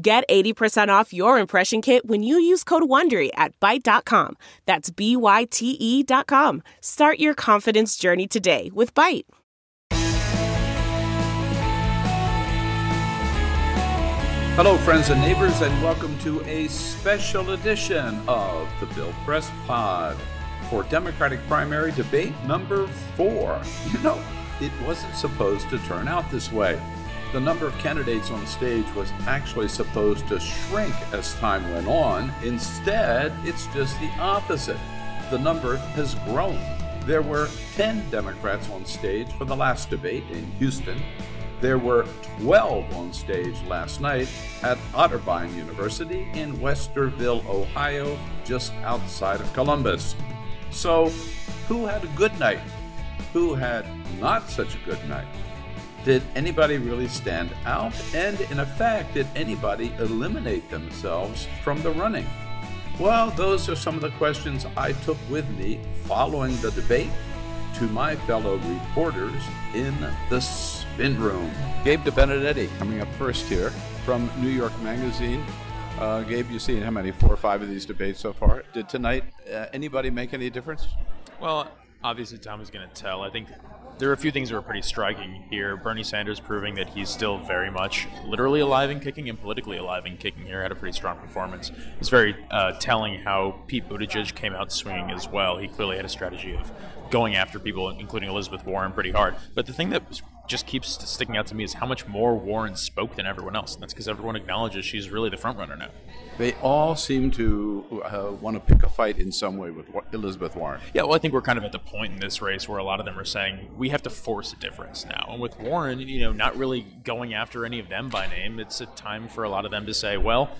Get 80% off your impression kit when you use code WONDERY at Byte.com. That's B-Y-T-E dot com. Start your confidence journey today with Byte. Hello, friends and neighbors, and welcome to a special edition of the Bill Press Pod for Democratic primary debate number four. You know, it wasn't supposed to turn out this way the number of candidates on stage was actually supposed to shrink as time went on. Instead, it's just the opposite. The number has grown. There were 10 Democrats on stage for the last debate in Houston. There were 12 on stage last night at Otterbein University in Westerville, Ohio, just outside of Columbus. So, who had a good night? Who had not such a good night? Did anybody really stand out? And in effect, did anybody eliminate themselves from the running? Well, those are some of the questions I took with me following the debate to my fellow reporters in the spin room. Gabe DeBenedetti coming up first here from New York Magazine. Uh, Gabe, you've seen how many? Four or five of these debates so far. Did tonight uh, anybody make any difference? Well, obviously, Tom is going to tell. I think there are a few things that were pretty striking here. Bernie Sanders proving that he's still very much literally alive and kicking and politically alive and kicking here had a pretty strong performance. It's very uh, telling how Pete Buttigieg came out swinging as well. He clearly had a strategy of going after people, including Elizabeth Warren, pretty hard. But the thing that just keeps sticking out to me is how much more Warren spoke than everyone else. And that's because everyone acknowledges she's really the front runner now. They all seem to uh, want to pick a fight in some way with Elizabeth Warren. Yeah, well, I think we're kind of at the point in this race where a lot of them are saying we have to force a difference now. And with Warren, you know, not really going after any of them by name, it's a time for a lot of them to say, well,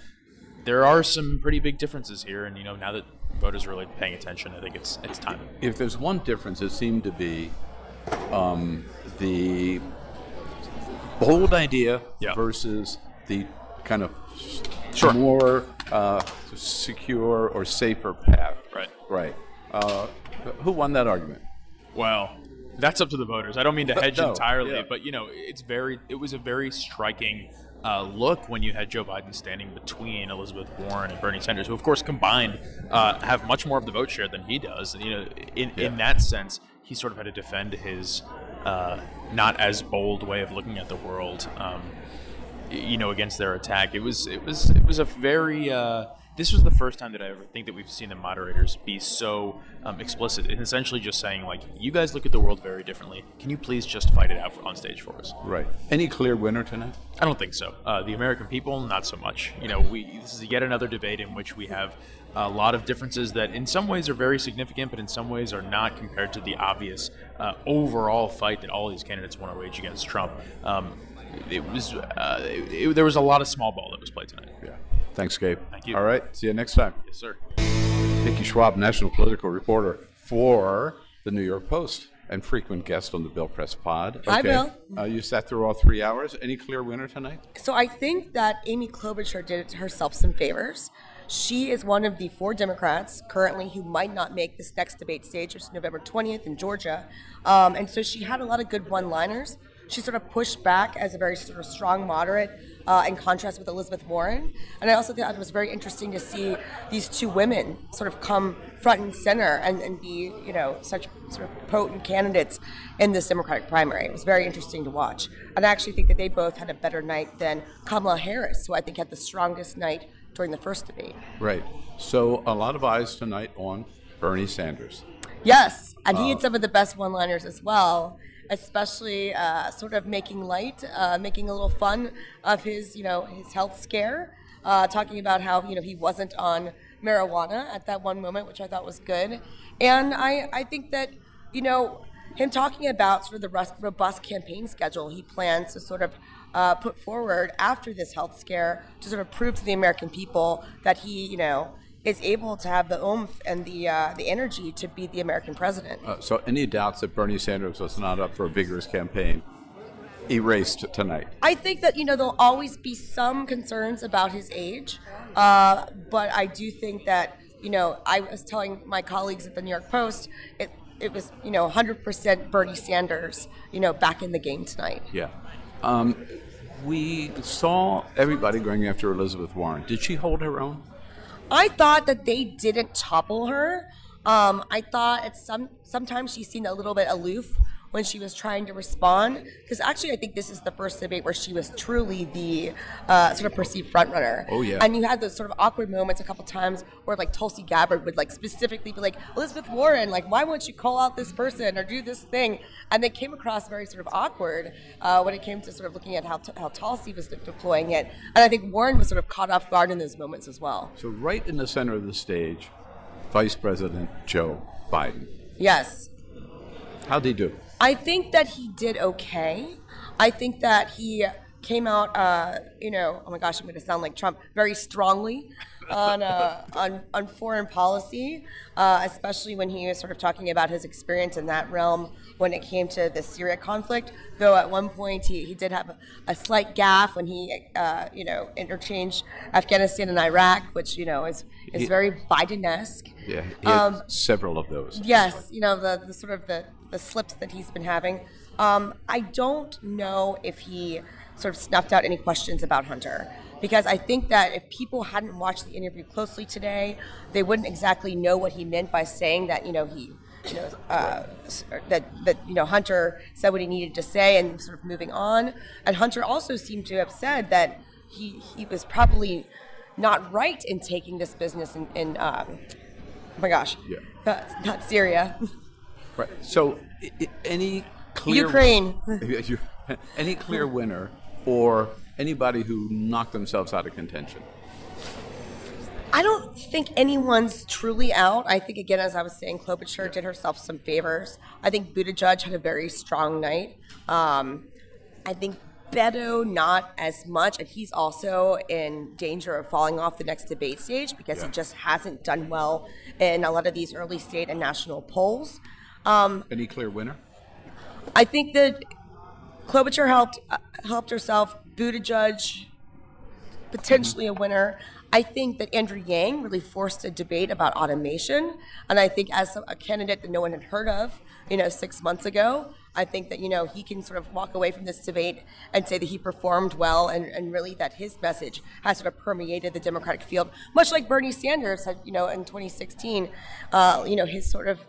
there are some pretty big differences here. And, you know, now that voters are really paying attention, I think it's, it's time. If there's one difference, it seemed to be um, the bold idea yeah. versus the kind of sure. more uh, secure or safer path. Right. Right. Uh, who won that argument? Well, that's up to the voters. I don't mean to hedge no, entirely, yeah. but you know, it's very. It was a very striking uh, look when you had Joe Biden standing between Elizabeth Warren and Bernie Sanders, who, of course, combined uh, have much more of the vote share than he does. And, You know, in yeah. in that sense, he sort of had to defend his uh, not as bold way of looking at the world. Um, you know, against their attack, it was it was it was a very. Uh, this was the first time that I ever think that we've seen the moderators be so um, explicit and essentially just saying like, "You guys look at the world very differently. Can you please just fight it out on stage for us?" Right. Any clear winner tonight? I don't think so. Uh, the American people, not so much. You know, we this is yet another debate in which we have a lot of differences that in some ways are very significant, but in some ways are not compared to the obvious uh, overall fight that all these candidates want to wage against Trump. Um, it was uh, it, it, there was a lot of small ball that was played tonight. Yeah. Thanks, Gabe. Thank you. All right. See you next time. Yes, sir. Nikki Schwab, national political reporter for the New York Post and frequent guest on the Bill Press Pod. Okay. Hi, Bill. Uh, you sat through all three hours. Any clear winner tonight? So I think that Amy Klobuchar did herself some favors. She is one of the four Democrats currently who might not make this next debate stage, which is November 20th in Georgia. Um, and so she had a lot of good one liners. She sort of pushed back as a very sort of strong moderate uh, in contrast with Elizabeth Warren. And I also thought it was very interesting to see these two women sort of come front and center and, and be, you know, such sort of potent candidates in this Democratic primary. It was very interesting to watch. And I actually think that they both had a better night than Kamala Harris, who I think had the strongest night during the first debate. Right. So a lot of eyes tonight on Bernie Sanders. Yes, and he had uh, some of the best one-liners as well, especially uh, sort of making light, uh, making a little fun of his, you know, his health scare, uh, talking about how you know he wasn't on marijuana at that one moment, which I thought was good, and I I think that you know him talking about sort of the robust campaign schedule he plans to sort of uh, put forward after this health scare to sort of prove to the American people that he, you know, is able to have the oomph and the uh, the energy to be the American president. Uh, so, any doubts that Bernie Sanders was not up for a vigorous campaign erased tonight? I think that you know there'll always be some concerns about his age, uh, but I do think that you know I was telling my colleagues at the New York Post it it was you know 100% Bernie Sanders you know back in the game tonight. Yeah. Um, we saw everybody going after Elizabeth Warren. Did she hold her own? I thought that they didn't topple her. Um, I thought at some sometimes she seemed a little bit aloof when she was trying to respond. Because actually, I think this is the first debate where she was truly the uh, sort of perceived frontrunner. Oh yeah. And you had those sort of awkward moments a couple times where like Tulsi Gabbard would like specifically be like Elizabeth Warren, like why won't you call out this person or do this thing? And they came across very sort of awkward uh, when it came to sort of looking at how t- how Tulsi was de- deploying it. And I think Warren was sort of caught off guard in those moments as well. So right in the center of the stage, Vice President Joe Biden. Yes. How'd he do? I think that he did okay. I think that he came out, uh, you know, oh my gosh, I'm going to sound like Trump, very strongly on uh, on, on foreign policy, uh, especially when he was sort of talking about his experience in that realm when it came to the Syria conflict. Though at one point he, he did have a, a slight gaffe when he, uh, you know, interchanged Afghanistan and Iraq, which you know is is He- very Biden-esque. Yeah, he had Um, several of those. Yes, you know the, the sort of the, the slips that he's been having. Um, I don't know if he sort of snuffed out any questions about Hunter because I think that if people hadn't watched the interview closely today, they wouldn't exactly know what he meant by saying that you know he. You know, uh, that that you know Hunter said what he needed to say and sort of moving on. And Hunter also seemed to have said that he he was probably not right in taking this business in, in um, oh my gosh, Yeah. not, not Syria, Right. So, i- i- any clear Ukraine. Any clear winner or anybody who knocked themselves out of contention? I don't think anyone's truly out. I think again, as I was saying, Klobuchar did herself some favors. I think Buttigieg had a very strong night. Um, I think Beto not as much, and he's also in danger of falling off the next debate stage because Yeah. he just hasn't done well in a lot of these early state and national polls. Um, Any clear winner? I think that Klobuchar helped helped herself. Buttigieg potentially a winner. I think that Andrew Yang really forced a debate about automation, and I think as a candidate that no one had heard of, you know, six months ago, I think that you know he can sort of walk away from this debate and say that he performed well, and, and really that his message has sort of permeated the Democratic field, much like Bernie Sanders had, you know, in 2016, uh, you know, his sort of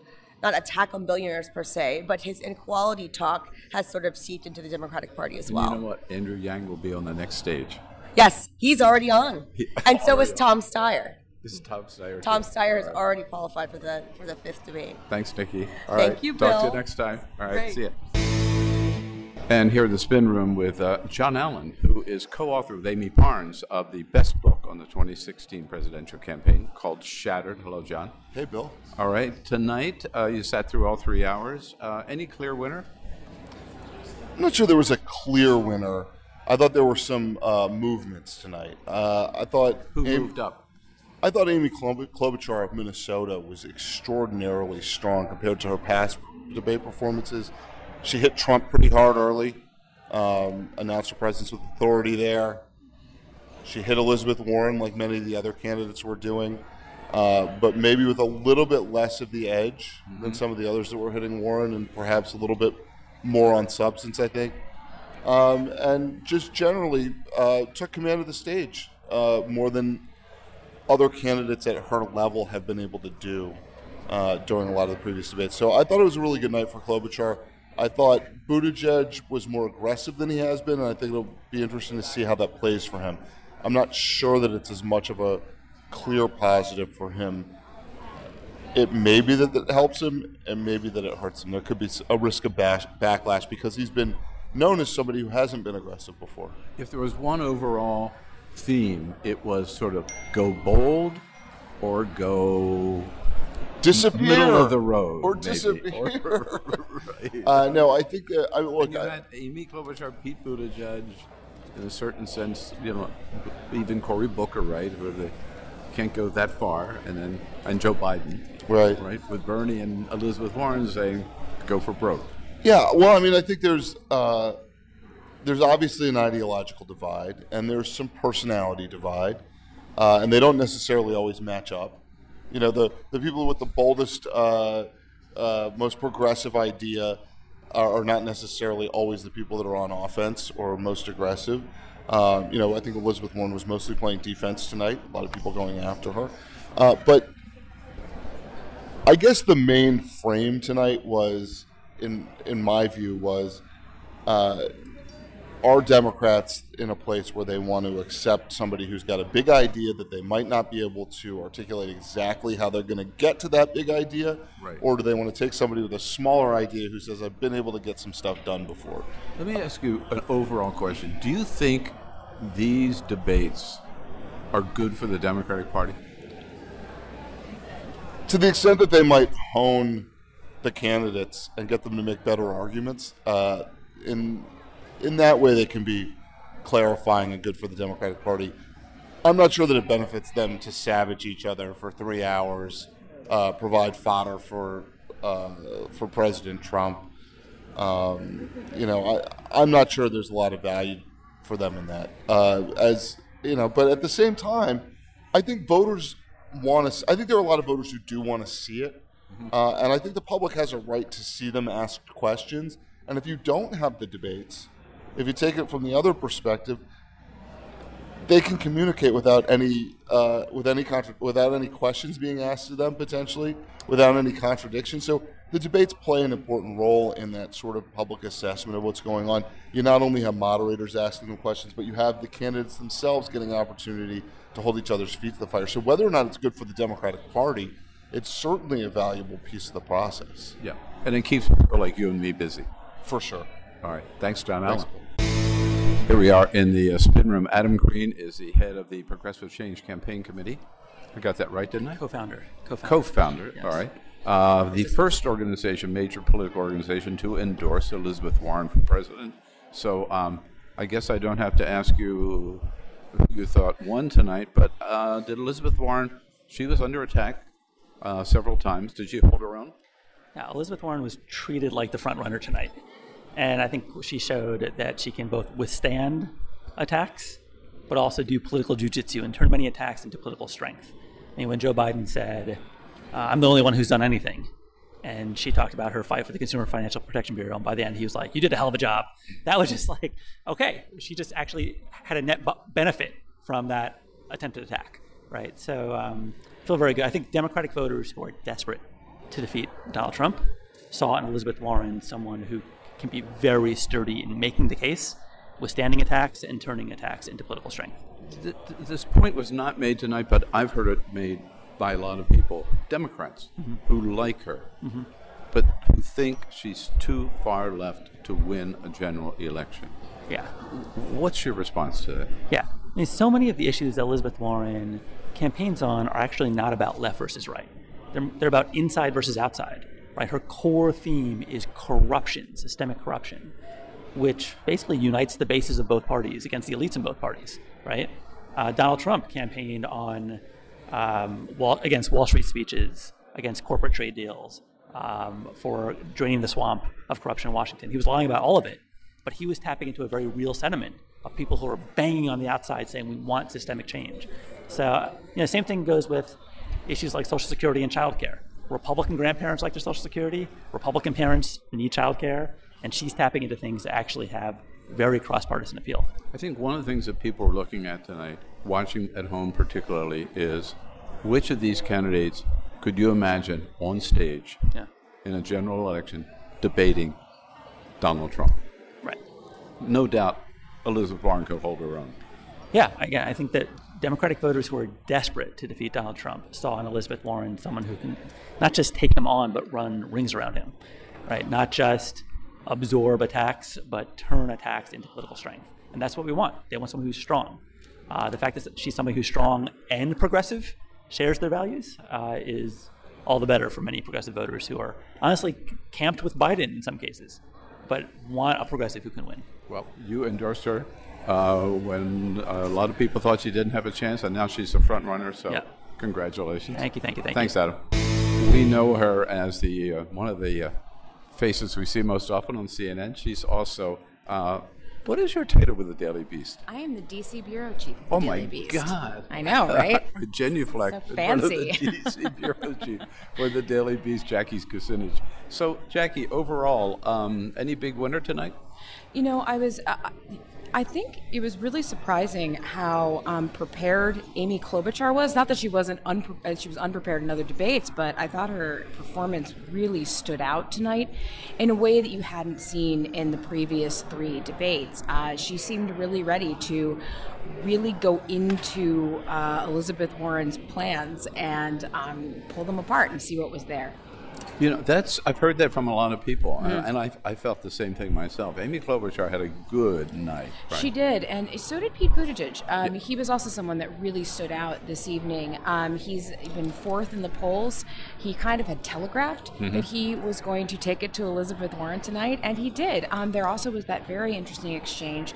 not attack on billionaires per se, but his inequality talk has sort of seeped into the Democratic Party as And well. you know what? Andrew Yang will be on the next stage. Yes, he's already on, and so is Tom Steyer. This is Tom Steyer. Tom too. Steyer has right. already qualified for the for the fifth debate. Thanks, Nikki. All Thank right. you, Talk to you next time. All right. Great. See ya. And here at the spin room with uh, John Allen, who is co-author with Amie Parnes of the best book on the 2016 presidential campaign called Shattered. Hello, John. Hey, Bill. All right. Tonight, uh, you sat through all three hours. Uh, any clear winner? I'm not sure there was a clear winner. I thought there were some uh, movements tonight. Uh, I thought Who Amy, moved up? I thought Amy Klobuchar of Minnesota was extraordinarily strong compared to her past debate performances. She hit Trump pretty hard early, um, announced her presence with authority there. She hit Elizabeth Warren like many of the other candidates were doing, uh, but maybe with a little bit less of the edge than some of the others that were hitting Warren, and perhaps a little bit more on substance, I think. Um, and just generally uh, took command of the stage uh, more than other candidates at her level have been able to do uh, during a lot of the previous debates. So I thought it was a really good night for Klobuchar. I thought Buttigieg was more aggressive than he has been, and I think it'll be interesting to see how that plays for him. I'm not sure that it's as much of a clear positive for him. It may be that it helps him, and maybe that it hurts him. There could be a risk of bash- backlash because he's been known as somebody who hasn't been aggressive before. If there was one overall theme, it was sort of go bold or go Disappear, middle of the road, or maybe. disappear. Right. uh, no, I think that I look. you I, had Amy Klobuchar, Pete Buttigieg, in a certain sense, you know, even Cory Booker, right, where they can't go that far, and then and Joe Biden, right, right, with Bernie and Elizabeth Warren saying, "Go for broke." Yeah, well, I mean, I think there's uh, there's obviously an ideological divide, and there's some personality divide, uh, and they don't necessarily always match up. You know, the the people with the boldest, uh, uh most progressive idea are, are, not necessarily always the people that are on offense or most aggressive. Um, you know, I think Elizabeth Warren was mostly playing defense tonight. A lot of people going after her, uh, but I guess the main frame tonight was, in in my view, was uh, are Democrats in a place where they want to accept somebody who's got a big idea that they might not be able to articulate exactly how they're going to get to that big idea? Right. Or do they want to take somebody with a smaller idea who says, I've been able to get some stuff done before? Let me ask you an overall question. Do you think these debates are good for the Democratic Party? To the extent that they might hone the candidates and get them to make better arguments, uh, in in that way, they can be clarifying and good for the Democratic Party. I'm not sure that it benefits them to savage each other for three hours, uh, provide fodder for uh, for President Trump. Um, you know, I, am not sure there's a lot of value for them in that. Uh, as you know, but at the same time, I think voters want to. I think there are a lot of voters who do want to see it, mm-hmm. uh, and I think the public has a right to see them asked questions. And if you don't have the debates, if you take it from the other perspective, they can communicate without any uh, with any contra- without any questions being asked to them potentially, without any contradiction. So the debates play an important role in that sort of public assessment of what's going on. You not only have moderators asking them questions, but you have the candidates themselves getting an opportunity to hold each other's feet to the fire. So whether or not it's good for the Democratic Party, it's certainly a valuable piece of the process. Yeah, and it keeps people like you and me busy. For sure. All right. Thanks, John Thanks. Allen. Here we are in the uh, spin room. Adam Green is the head of the Progressive Change Campaign Committee. I got that right, didn't I? Co-founder. Co-founder. Co-founder. Yes. All right. Uh, the first organization, major political organization, to endorse Elizabeth Warren for president. So um, I guess I don't have to ask you who you thought won tonight, but uh, did Elizabeth Warren? She was under attack uh, several times. Did she hold her own? Yeah, Elizabeth Warren was treated like the front runner tonight. And I think she showed that she can both withstand attacks, but also do political jujitsu and turn many attacks into political strength. I mean, when Joe Biden said, uh, I'm the only one who's done anything, and she talked about her fight for the Consumer Financial Protection Bureau, and by the end, he was like, You did a hell of a job. That was just like, okay, she just actually had a net benefit from that attempted attack, right? So um, feel very good. I think Democratic voters who are desperate to defeat Donald Trump saw in Elizabeth Warren someone who can be very sturdy in making the case, withstanding attacks, and turning attacks into political strength. This point was not made tonight, but I've heard it made by a lot of people, Democrats, mm-hmm. who like her, mm-hmm. but who think she's too far left to win a general election. Yeah. What's your response to that? Yeah. I mean, so many of the issues that Elizabeth Warren campaigns on are actually not about left versus right. They're, they're about inside versus outside right? Her core theme is corruption, systemic corruption, which basically unites the bases of both parties against the elites in both parties, right? Uh, Donald Trump campaigned on um, wall, against Wall Street speeches, against corporate trade deals, um, for draining the swamp of corruption in Washington. He was lying about all of it, but he was tapping into a very real sentiment of people who are banging on the outside saying we want systemic change. So, you know, same thing goes with issues like Social Security and childcare. Republican grandparents like their Social Security, Republican parents need childcare, and she's tapping into things that actually have very cross-partisan appeal. I think one of the things that people are looking at tonight, watching at home particularly, is which of these candidates could you imagine on stage yeah. in a general election debating Donald Trump? Right. No doubt Elizabeth Warren could hold her own. Yeah, again, I think that Democratic voters who are desperate to defeat Donald Trump saw in Elizabeth Warren someone who can not just take him on, but run rings around him, right? Not just absorb attacks, but turn attacks into political strength. And that's what we want. They want someone who's strong. Uh, the fact that she's somebody who's strong and progressive, shares their values, uh, is all the better for many progressive voters who are honestly camped with Biden in some cases, but want a progressive who can win. Well, you endorsed her uh, when a lot of people thought she didn't have a chance, and now she's a front runner. So, Yeah. congratulations. Thank you, thank you, thank you. Thanks, you. Adam. We know her as the uh, one of the uh, faces we see most often on CNN. She's also. Uh, what is your title with the Daily Beast? I am the DC bureau chief. Of the Oh Daily my Beast. God! I know, right? A genuflect So in front of fancy. the DC bureau chief for the Daily Beast, Jackie Kucinich. So, Jackie, overall, um, any big winner tonight? you know, I was. Uh, I think it was really surprising how um, prepared Amy Klobuchar was. Not that she wasn't unpre- uh, she was unprepared in other debates, but I thought her performance really stood out tonight in a way that you hadn't seen in the previous three debates. Uh, she seemed really ready to really go into uh, Elizabeth Warren's plans and um, pull them apart and see what was there. You know, that's I've heard that from a lot of people, Mm. and, and I, I felt the same thing myself. Amy Klobuchar had a good night. right? She did, and so did Pete Buttigieg. Um, He was also someone that really stood out this evening. Um, he's been fourth in the polls. He kind of had telegraphed that he was going to take it to Elizabeth Warren tonight, and he did. Um, there also was that very interesting exchange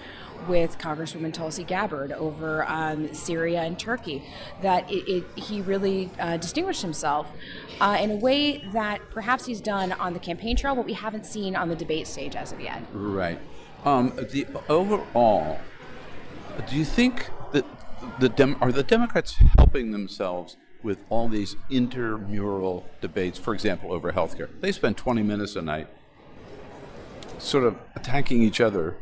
with Congresswoman Tulsi Gabbard over um, Syria and Turkey. That it, it, he really uh, distinguished himself uh, in a way that perhaps he's done on the campaign trail, but we haven't seen on the debate stage as of yet. Right. Um, the overall, do you think that the Dem- are the Democrats helping themselves with all these intermural debates? For example, over health care, they spend 20 minutes a night, sort of attacking each other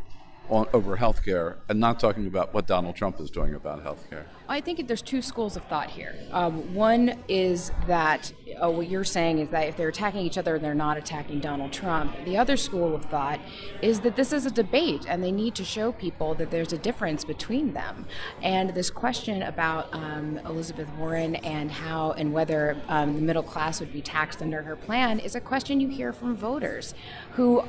on, over health care, and not talking about what Donald Trump is doing about health care. I think there's two schools of thought here. Um, one is that uh, what you're saying is that if they're attacking each other, they're not attacking Donald Trump. The other school of thought is that this is a debate, and they need to show people that there's a difference between them. And this question about um, Elizabeth Warren and how and whether um, the middle class would be taxed under her plan is a question you hear from voters who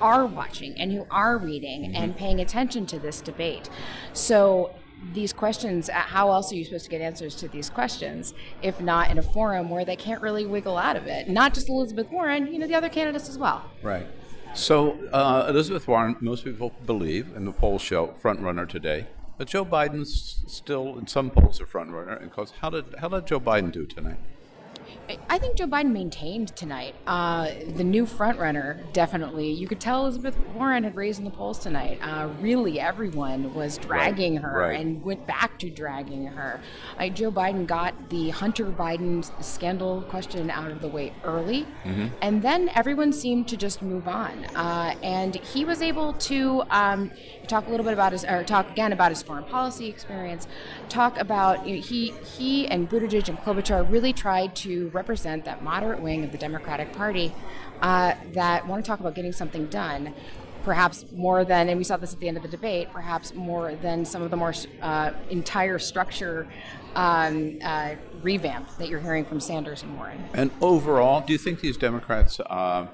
are watching and who are reading and paying attention to this debate. So these questions, uh, how else are you supposed to get answers to these questions if not in a forum where they can't really wiggle out of it? Not just Elizabeth Warren, you know, the other candidates as well. Right. So uh, Elizabeth Warren, most people believe, and the polls show, front runner today. But Joe Biden's still, in some polls, a front runner. And cause how did how did Joe Biden do tonight? I- think Joe Biden maintained tonight. Uh, the new frontrunner, definitely. You could tell Elizabeth Warren had raised in the polls tonight. Uh, really, everyone was dragging her right. and went back to dragging her. Uh, Joe Biden got the Hunter Biden scandal question out of the way early, and then everyone seemed to just move on. Uh, and he was able to um, talk a little bit about his, or talk again about his foreign policy experience. Talk about you know, he he and Buttigieg and Klobuchar really tried to represent that moderate wing of the Democratic Party uh, that want to talk about getting something done. Perhaps more than, and we saw this at the end of the debate, perhaps more than some of the more uh, entire structure um, uh, revamp that you're hearing from Sanders and Warren. And overall, do you think these Democrats? Uh,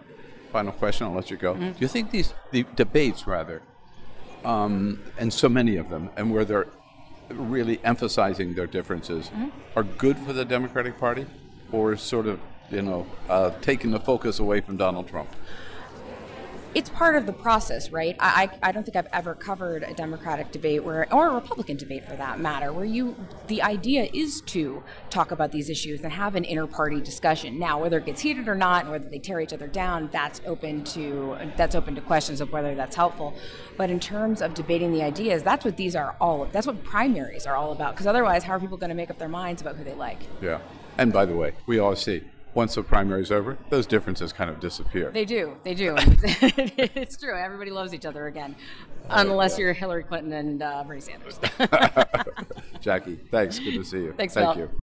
final question, I'll let you go. Do you think these the debates, rather, um, and so many of them, and where they're really emphasizing their differences, are good for the Democratic Party, or sort of, you know, uh, taking the focus away from Donald Trump? It's part of the process, right? I, I, don't think I've ever covered a Democratic debate where, or a Republican debate for that matter, where you the idea is to talk about these issues and have an inter-party discussion. Now, whether it gets heated or not, and whether they tear each other down, that's open to that's open to questions of whether that's helpful. But in terms of debating the ideas, that's what these are all. That's what primaries are all about. Because otherwise, how are people going to make up their minds about who they like? Yeah. And by the way, we all see once the primary's over, those differences kind of disappear. They do. They do. It's true. Everybody loves each other again, unless you're Hillary Clinton and uh, Bernie Sanders. Jackie, thanks. Good to see you. Thanks, Thank Phil. you.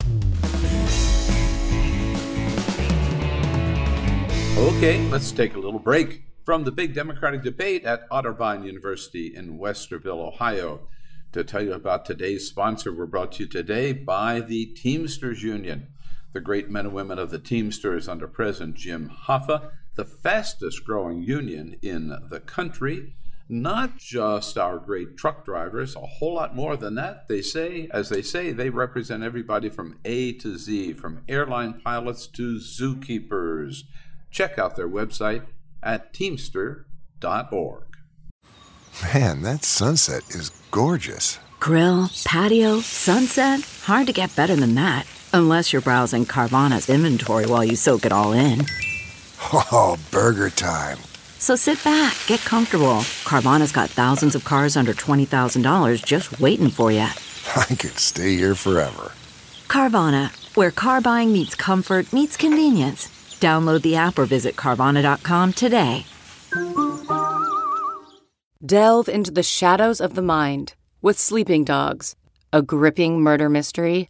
Okay, let's take a little break from the big Democratic debate at Otterbein University in Westerville, Ohio. To tell you about today's sponsor, we're brought to you today by the Teamsters Union, the great men and women of the Teamsters under President Jim Hoffa, the fastest growing union in the country. Not just our great truck drivers, a whole lot more than that. They say, as they say, they represent everybody from A to Z, from airline pilots to zookeepers. Check out their website at teamster.org. Man, that sunset is gorgeous. Grill, patio, sunset. Hard to get better than that. Unless you're browsing Carvana's inventory while you soak it all in. Oh, burger time. So sit back, get comfortable. Carvana's got thousands of cars under $20,000 just waiting for you. I could stay here forever. Carvana, where car buying meets comfort, meets convenience. Download the app or visit Carvana.com today. Delve into the shadows of the mind with Sleeping Dogs, a gripping murder mystery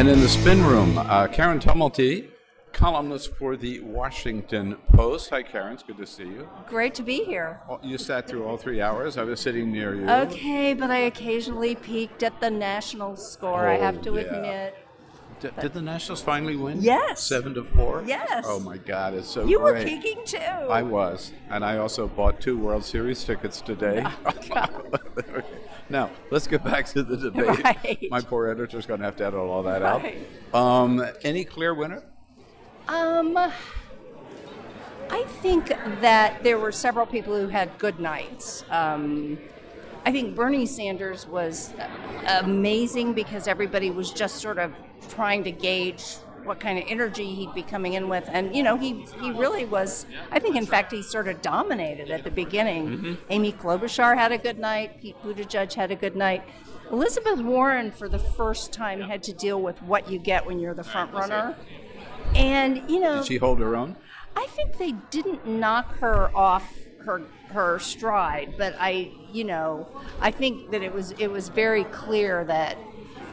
And in the spin room, uh, Karen Tumulty, columnist for the Washington Post. Hi, Karen. It's good to see you. Great to be here. Oh, You sat through all three hours. I was sitting near you. Okay, but I occasionally peeked at the national score, I have to Oh, yeah. admit. D- did the Nationals finally win? Yes. Seven to four. Yes. Oh my God, it's so great. You were peeking too. I was, and I also bought two World Series tickets today. Okay. Now let's get back to the debate. Right. My poor editor's going to have to edit all that Right. out. Um, any clear winner? Um, I think that there were several people who had good nights. Um, I think Bernie Sanders was uh, amazing because everybody was just sort of trying to gauge what kind of energy he'd be coming in with, and you know he he really was. I think in fact he sort of dominated at the beginning. Mhm. Amy Klobuchar had a good night. Pete Buttigieg had a good night. Elizabeth Warren, for the first time, had to deal with what you get when you're the front runner. And you know, Did she hold her own? I think they didn't knock her off her her stride, but I, you know, I think that it was it was very clear that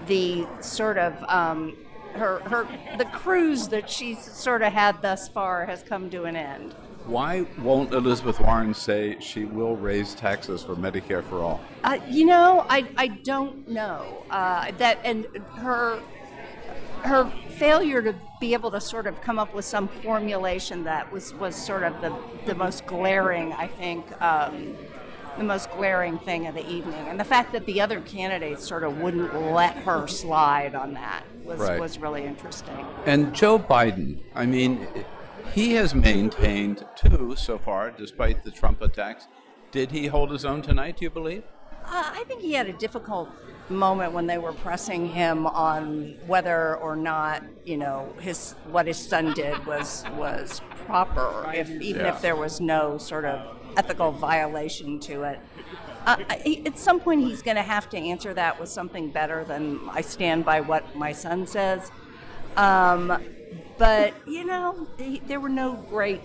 the sort of um, her her the cruise that she's sort of had thus far has come to an end. Why won't Elizabeth Warren say she will raise taxes for Medicare for all? Uh, you know, I, I don't know uh, that, and her her failure to be able to sort of come up with some formulation that was was sort of the the most glaring, I think. Um, the most glaring thing of the evening, and the fact that the other candidates sort of wouldn't let her slide on that was Right. was really interesting. And Joe Biden, I mean, he has maintained two so far, despite the Trump attacks. Did he hold his own tonight, do you believe? Uh, I think he had a difficult moment when they were pressing him on whether or not you know his what his son did was was proper, if even Yeah. if there was no sort of ethical violation to it. Uh, at some point, he's going to have to answer that with something better than I stand by what my son says. Um, but you know, he, there were no great.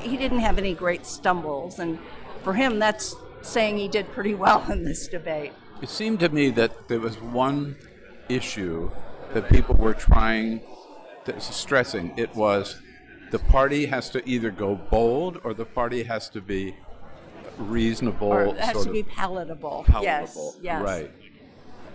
He didn't have any great stumbles, and for him, that's saying he did pretty well in this debate. It seemed to me that there was one issue that people were trying, to, stressing. It was the party has to either go bold or the party has to be reasonable. Or it has to be palatable. palatable. Yes, yes. Right.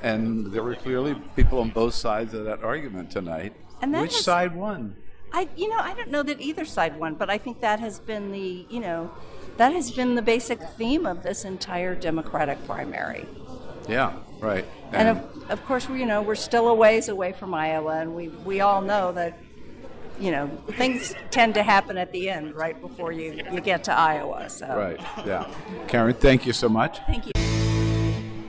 And there were clearly people on both sides of that argument tonight. And Which has- side won? I, you know, I don't know that either side won, but I think that has been the, you know, that has been the basic theme of this entire Democratic primary. Yeah, right. And, and of, of course, we, you know, we're still a ways away from Iowa, and we, we all know that, you know, things tend to happen at the end, right before you, you get to Iowa. So. Right. Yeah. Karen, thank you so much. Thank you.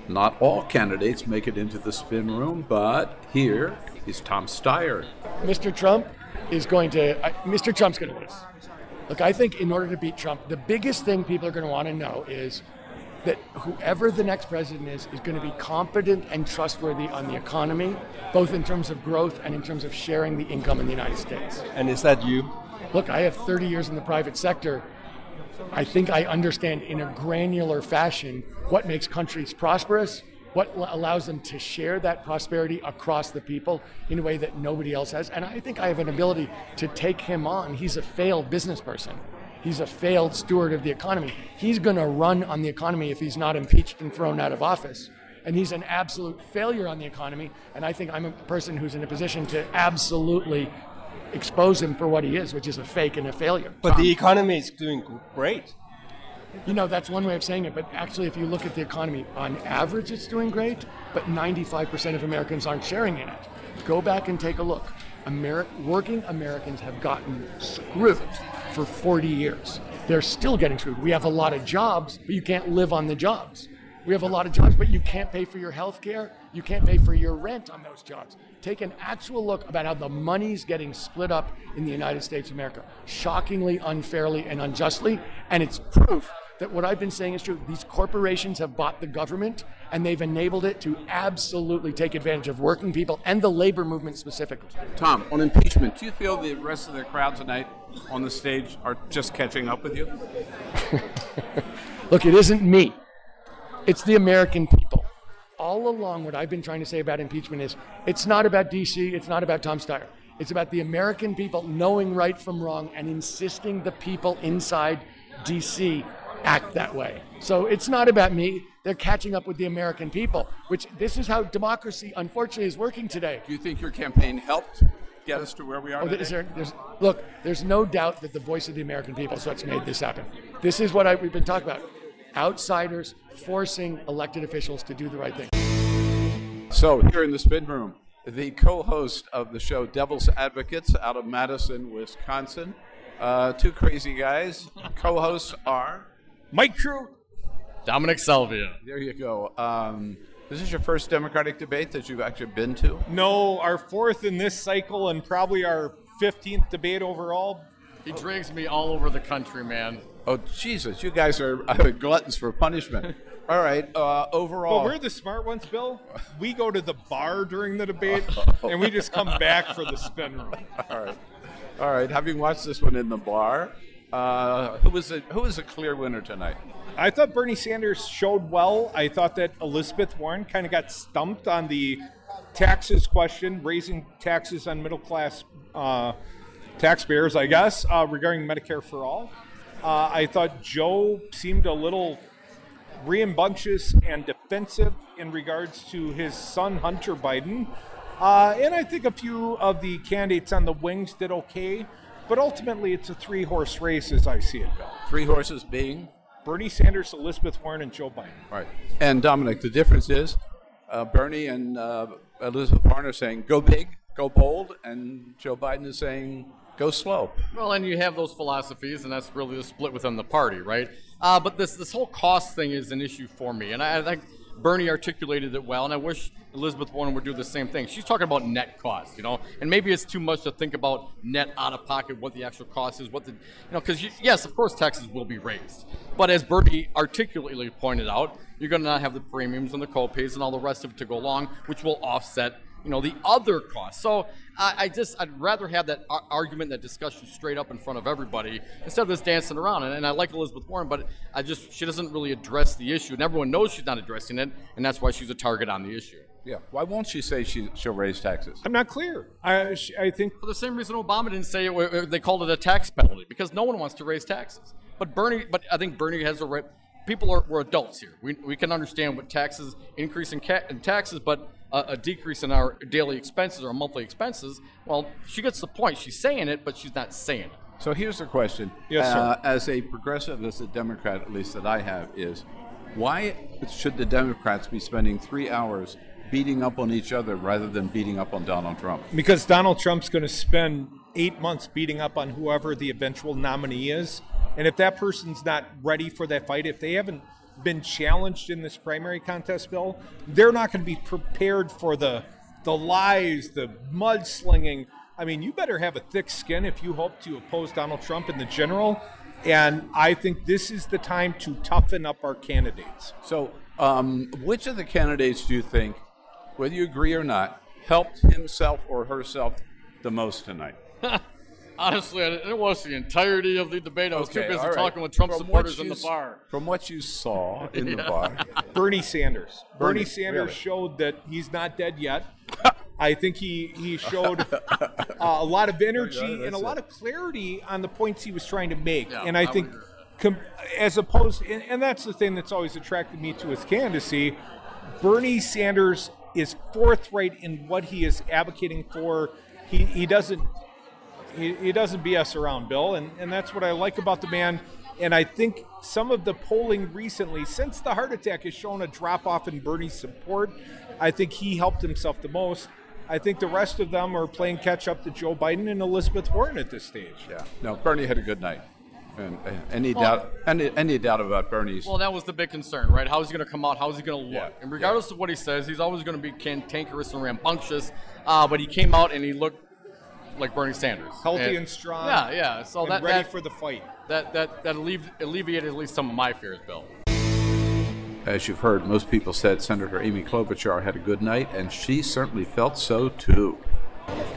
Not all candidates make it into the spin room, but here is Tom Steyer. Mr. Trump is going to, uh, Mr. Trump's going to lose. Look, I think in order to beat Trump, the biggest thing people are going to want to know is that whoever the next president is is going to be competent and trustworthy on the economy, both in terms of growth and in terms of sharing the income in the United States. And is that you? Look, I have 30 years in the private sector. I think I understand in a granular fashion what makes countries prosperous, what allows them to share that prosperity across the people in a way that nobody else has. And I think I have an ability to take him on. He's a failed business person. He's a failed steward of the economy. He's going to run on the economy if he's not impeached and thrown out of office. And he's an absolute failure on the economy. And I think I'm a person who's in a position to absolutely expose him for what he is, which is a fake and a failure. But the economy is doing great. You know, that's one way of saying it, but actually, if you look at the economy, on average, it's doing great, but 95% of Americans aren't sharing in it. Go back and take a look. Ameri- working Americans have gotten screwed for 40 years. They're still getting screwed. We have a lot of jobs, but you can't live on the jobs. We have a lot of jobs, but you can't pay for your health care. You can't pay for your rent on those jobs. Take an actual look about how the money's getting split up in the United States of America, shockingly, unfairly, and unjustly. And it's proof that what I've been saying is true. These corporations have bought the government and they've enabled it to absolutely take advantage of working people and the labor movement specifically. Tom, on impeachment, do you feel the rest of the crowd tonight on the stage are just catching up with you? Look, it isn't me, it's the American people. All along, what I've been trying to say about impeachment is it's not about DC, it's not about Tom Steyer. It's about the American people knowing right from wrong and insisting the people inside DC act that way. So it's not about me. They're catching up with the American people, which this is how democracy, unfortunately, is working today. Do you think your campaign helped get us to where we are oh, today? There, there's, look, there's no doubt that the voice of the American people is what's made this happen. This is what I, we've been talking about outsiders forcing elected officials to do the right thing. So, here in the spin room, the co host of the show Devil's Advocates out of Madison, Wisconsin. Uh, two crazy guys. Co hosts are Mike Crute, Dominic Salvia. There you go. Um, this is your first Democratic debate that you've actually been to? No, our fourth in this cycle and probably our 15th debate overall. He drags me all over the country, man. Oh, Jesus. You guys are uh, gluttons for punishment. All right. Uh, overall. But we're the smart ones, Bill. We go to the bar during the debate, and we just come back for the spin room. All right. All right. Having watched this one in the bar, uh, who was a who was a clear winner tonight? I thought Bernie Sanders showed well. I thought that Elizabeth Warren kind of got stumped on the taxes question, raising taxes on middle class uh, taxpayers, I guess, uh, regarding Medicare for all. Uh, I thought Joe seemed a little rambunctious and defensive in regards to his son Hunter Biden. Uh, and I think a few of the candidates on the wings did okay. But ultimately, it's a three horse race as I see it, Bill. Three horses being? Bernie Sanders, Elizabeth Warren, and Joe Biden. Right. And Dominic, the difference is uh, Bernie and uh, Elizabeth Warren are saying go big, go bold, and Joe Biden is saying go slow. Well, and you have those philosophies, and that's really the split within the party, right? Uh, but this this whole cost thing is an issue for me, and I, I think Bernie articulated it well, and I wish Elizabeth Warren would do the same thing. She's talking about net cost, you know, and maybe it's too much to think about net out of pocket, what the actual cost is, what the, you know, because yes, of course, taxes will be raised, but as Bernie articulately pointed out, you're going to not have the premiums and the co-pays and all the rest of it to go along, which will offset you know the other costs. So I, I just I'd rather have that ar- argument, that discussion straight up in front of everybody instead of this dancing around. And, and, I like Elizabeth Warren, but I just she doesn't really address the issue, and everyone knows she's not addressing it, and that's why she's a target on the issue. Yeah. Why won't she say she, she'll raise taxes? I'm not clear. I, I think for the same reason Obama didn't say it, they called it a tax penalty because no one wants to raise taxes. But Bernie, but I think Bernie has a right. People are we're adults here. We, we can understand what taxes increase in, ca- in taxes, but a, a decrease in our daily expenses or monthly expenses. Well, she gets the point. She's saying it, but she's not saying it. So here's the question. Yes, sir. Uh, as a progressive, as a Democrat, at least that I have, is why should the Democrats be spending three hours beating up on each other rather than beating up on Donald Trump? Because Donald Trump's going to spend eight months beating up on whoever the eventual nominee is. And if that person's not ready for that fight, if they haven't been challenged in this primary contest bill, they're not going to be prepared for the the lies, the mudslinging. I mean, you better have a thick skin if you hope to oppose Donald Trump in the general. And I think this is the time to toughen up our candidates. So, um, which of the candidates do you think, whether you agree or not, helped himself or herself the most tonight? Honestly, I didn't watch the entirety of the debate. I was too busy all right. talking with Trump From supporters what in you the bar. From what you saw in the bar, Bernie Sanders. Bernie, Bernie, Sanders really? showed that he's not dead yet. I think he he showed uh, a lot of energy Yeah, and a that's lot of clarity on the points he was trying to make. Yeah, and I, I think, com- as opposed, and, and that's the thing that's always attracted me to his candidacy. Bernie Sanders is forthright in what he is advocating for. He he doesn't he, he doesn't BS around, Bill, and, and that's what I like about the man. And I think some of the polling recently, since the heart attack, has shown a drop off in Bernie's support. I think he helped himself the most. I think the rest of them are playing catch up to Joe Biden and Elizabeth Warren at this stage. yeah. No, Bernie had a good night. And, and any Well- doubt, any, any doubt about Bernie's? Well, that was the big concern, right? How is he going to come out? How is he going to look? Yeah, And regardless of what he says, he's always going to be cantankerous and rambunctious. Uh, but he came out and he looked like Bernie Sanders, Healthy and strong. Yeah, yeah. So and that ready that, for the fight. that that that alleviated at least some of my fears, Bill. As you've heard, most people said Senator Amy Klobuchar had a good night, and she certainly felt so too.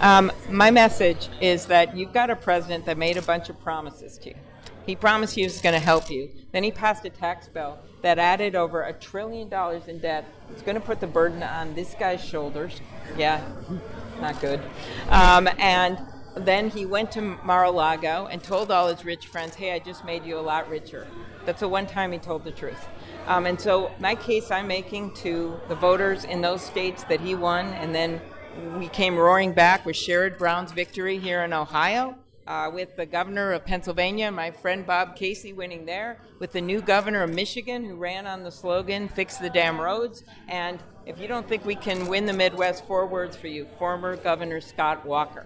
Um, my message is that you've got a president that made a bunch of promises to you. He promised he was going to help you. Then he passed a tax bill that added over a trillion dollars in debt. It's going to put the burden on this guy's shoulders. Yeah, not good. Um, and then he went to Mar-a-Lago and told all his rich friends, "Hey, I just made you a lot richer." That's the one time he told the truth. Um, and so my case I'm making to the voters in those states that he won, and then we came roaring back with Sherrod Brown's victory here in Ohio, uh, with the governor of Pennsylvania, my friend Bob Casey, winning there, with the new governor of Michigan who ran on the slogan "Fix the damn roads." And if you don't think we can win the Midwest, four words for you: former Governor Scott Walker.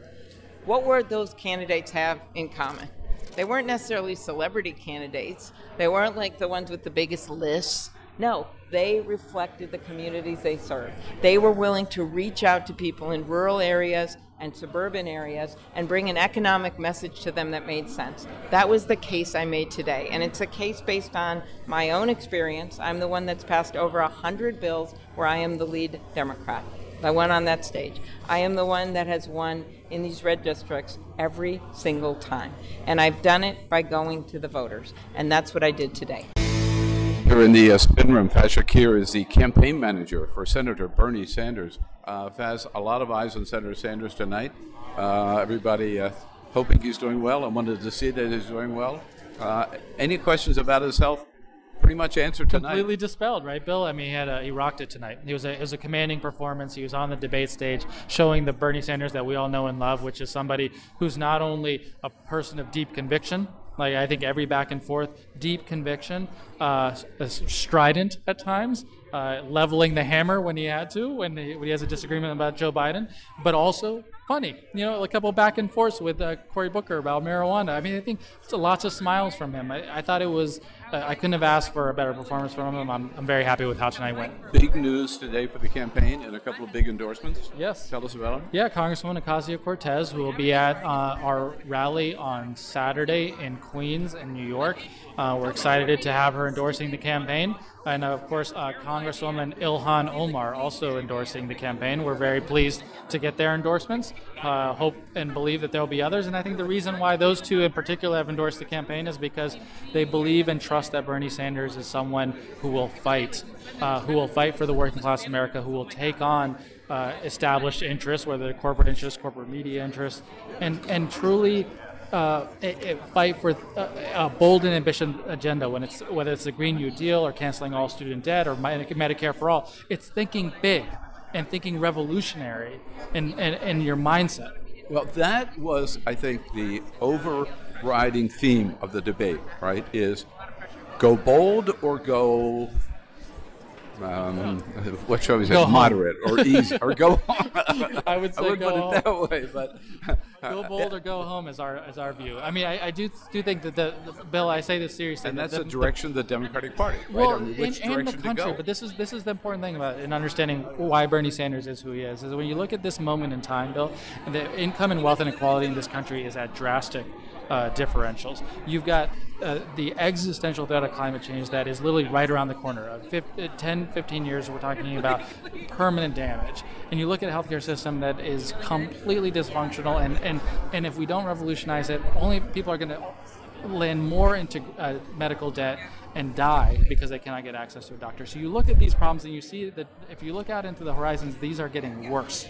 What were those candidates have in common? They weren't necessarily celebrity candidates. They weren't like the ones with the biggest lists. No, they reflected the communities they served. They were willing to reach out to people in rural areas and suburban areas and bring an economic message to them that made sense. That was the case I made today. And it's a case based on my own experience. I'm the one that's passed over 100 bills where I am the lead Democrat. I went on that stage. I am the one that has won in these red districts every single time. And I've done it by going to the voters. And that's what I did today. Here in the uh, spin room, Faz Shakir is the campaign manager for Senator Bernie Sanders. Uh, Faz, a lot of eyes on Senator Sanders tonight. Uh, everybody uh, hoping he's doing well and wanted to see that he's doing well. Uh, any questions about his health? Pretty much answered tonight. completely dispelled, right, Bill? I mean, he had a, he rocked it tonight. He was a, it was a commanding performance. He was on the debate stage, showing the Bernie Sanders that we all know and love, which is somebody who's not only a person of deep conviction. Like I think every back and forth, deep conviction, uh, strident at times, uh, leveling the hammer when he had to, when he, when he has a disagreement about Joe Biden, but also funny. You know, a couple back and forths with uh, Cory Booker about marijuana. I mean, I think it's lots of smiles from him. I, I thought it was, uh, I couldn't have asked for a better performance from him. I'm, I'm very happy with how tonight went. Big news today for the campaign and a couple of big endorsements. Yes. Tell us about them. Yeah, Congresswoman Ocasio Cortez, who will be at uh, our rally on Saturday in Queens and New York. Uh, we're excited to have her endorsing the campaign. And of course, uh, Congresswoman Ilhan Omar also endorsing the campaign. We're very pleased to get their endorsements. Uh, hope and believe that there will be others. And I think the reason why those two in particular have endorsed the campaign is because they believe and trust that Bernie Sanders is someone who will fight, uh, who will fight for the working class America, who will take on uh, established interests, whether they're corporate interests, corporate media interests, and and truly uh, it, it fight for a, a bold and ambitious agenda. When it's whether it's the Green New Deal or canceling all student debt or Medicare for all, it's thinking big. and thinking revolutionary in, in, in your mindset. Well, that was, I think, the overriding theme of the debate, right? Is go bold or go um, what shall we say, Go home. moderate or easy, or go home. I would say I go put home. it that way, but go bold or go home is our is our view. I mean, I, I do do think that the, the Bill. I say this seriously. and that's the, the direction of the Democratic Party, right? Well, I mean, which and, and the direction to country, but this is this is the important thing about in understanding why Bernie Sanders is who he is. Is when you look at this moment in time, Bill, the income and wealth inequality in this country is at drastic uh, differentials. You've got uh, the existential threat of climate change that is literally right around the corner. Uh, fif- uh, 10, 15 years, we're talking about permanent damage. And you look at a healthcare system that is completely dysfunctional, and, and, and if we don't revolutionize it, only people are going to land more into uh, medical debt and die because they cannot get access to a doctor. So you look at these problems and you see that if you look out into the horizons, these are getting worse.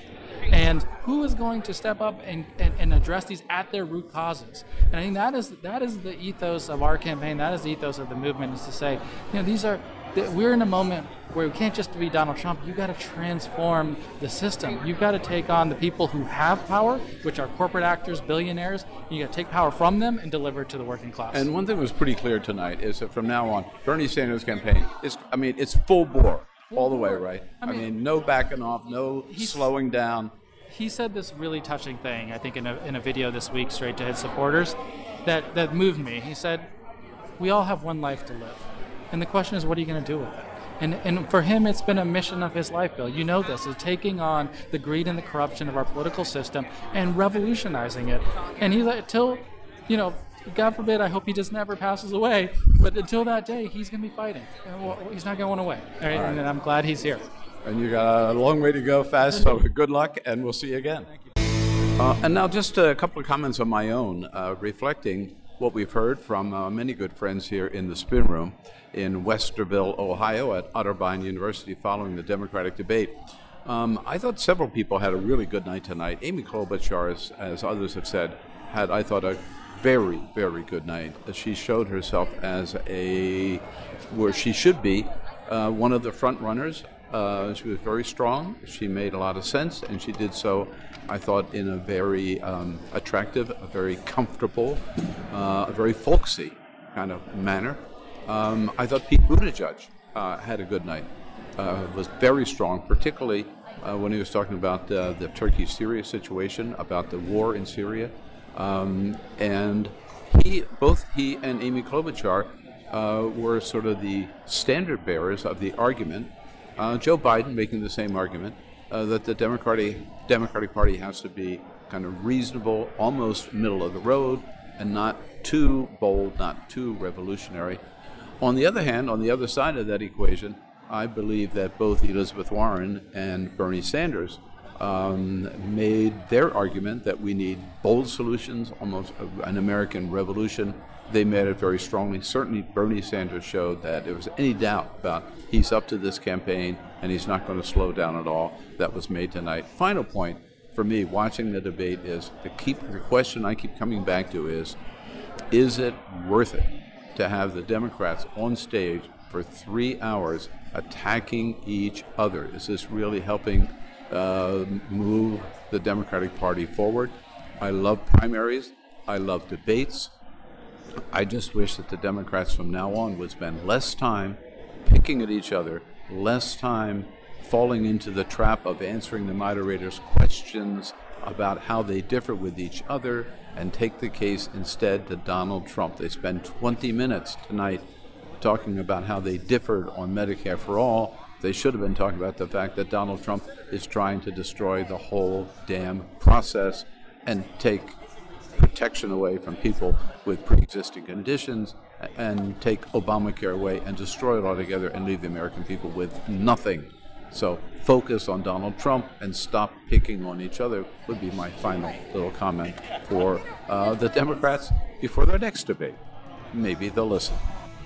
And who is going to step up and, and, and address these at their root causes? And I think that is that is the ethos of our campaign. That is the ethos of the movement is to say, you know, these are we're in a moment where we can't just be Donald Trump. You've got to transform the system. You've got to take on the people who have power, which are corporate actors, billionaires. And you got to take power from them and deliver it to the working class. And one thing was pretty clear tonight is that from now on, Bernie Sanders' campaign is, I mean, it's full bore all the way, right? I mean, no backing off, no slowing down. He said this really touching thing, I think, in a, in a video this week straight to his supporters that, that moved me. He said, We all have one life to live. And the question is, what are you going to do with it? And, and for him, it's been a mission of his life, Bill. You know this, is taking on the greed and the corruption of our political system and revolutionizing it. And he's like, until, you know, God forbid, I hope he just never passes away. But until that day, he's going to be fighting. Well, He's not going away. All right? All right. And I'm glad he's here. And you got a long way to go Faz, so good luck, and we'll see you again. Uh, and now, just a couple of comments on my own, uh, reflecting what we've heard from uh, many good friends here in the spin room in Westerville, Ohio, at Otterbein University following the Democratic debate. Um, I thought several people had a really good night tonight. Amy Klobuchar, as, as others have said, had, I thought, a very, very good night. She showed herself as a, where she should be, uh, one of the front runners. Uh, she was very strong. She made a lot of sense, and she did so, I thought, in a very um, attractive, a very comfortable, uh, a very folksy kind of manner. Um, I thought Pete Buttigieg uh, had a good night. Uh, was very strong, particularly uh, when he was talking about uh, the Turkey-Syria situation, about the war in Syria, um, and he, both he and Amy Klobuchar, were sort of the standard bearers of the argument. Uh, Joe Biden making the same argument uh, that the Democratic Democratic Party has to be kind of reasonable, almost middle of the road, and not too bold, not too revolutionary. On the other hand, on the other side of that equation, I believe that both Elizabeth Warren and Bernie Sanders um, made their argument that we need bold solutions, almost an American revolution. They made it very strongly. Certainly, Bernie Sanders showed that there was any doubt about he's up to this campaign and he's not going to slow down at all. That was made tonight. Final point for me, watching the debate is the keep the question I keep coming back to is, is it worth it to have the Democrats on stage for three hours attacking each other? Is this really helping uh, move the Democratic Party forward? I love primaries. I love debates. I just wish that the Democrats from now on would spend less time picking at each other, less time falling into the trap of answering the moderator's questions about how they differ with each other, and take the case instead to Donald Trump. They spend 20 minutes tonight talking about how they differed on Medicare for all. They should have been talking about the fact that Donald Trump is trying to destroy the whole damn process and take protection away from people with pre-existing conditions and take Obamacare away and destroy it altogether and leave the American people with nothing. So focus on Donald Trump and stop picking on each other would be my final little comment for uh, the Democrats before their next debate. Maybe they'll listen.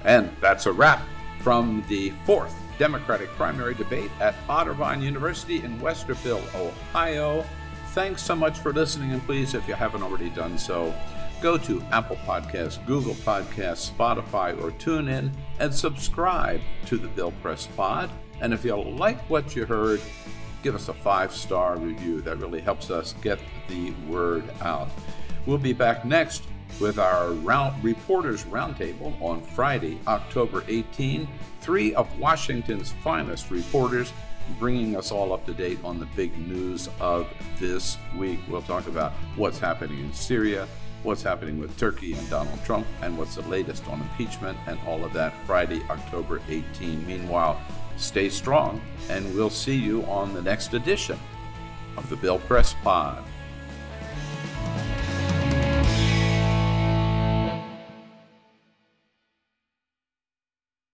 And that's a wrap from the fourth Democratic primary debate at Otterbein University in Westerville, Ohio. Thanks so much for listening, and please, if you haven't already done so, go to Apple Podcasts, Google Podcasts, Spotify, or TuneIn and subscribe to the Bill Press Pod. And if you like what you heard, give us a five star review. That really helps us get the word out. We'll be back next with our round, Reporters Roundtable on Friday, October 18. Three of Washington's finest reporters bringing us all up to date on the big news of this week. We'll talk about what's happening in Syria, what's happening with Turkey and Donald Trump, and what's the latest on impeachment and all of that Friday, October 18. Meanwhile, stay strong, and we'll see you on the next edition of the Bill Press Pod.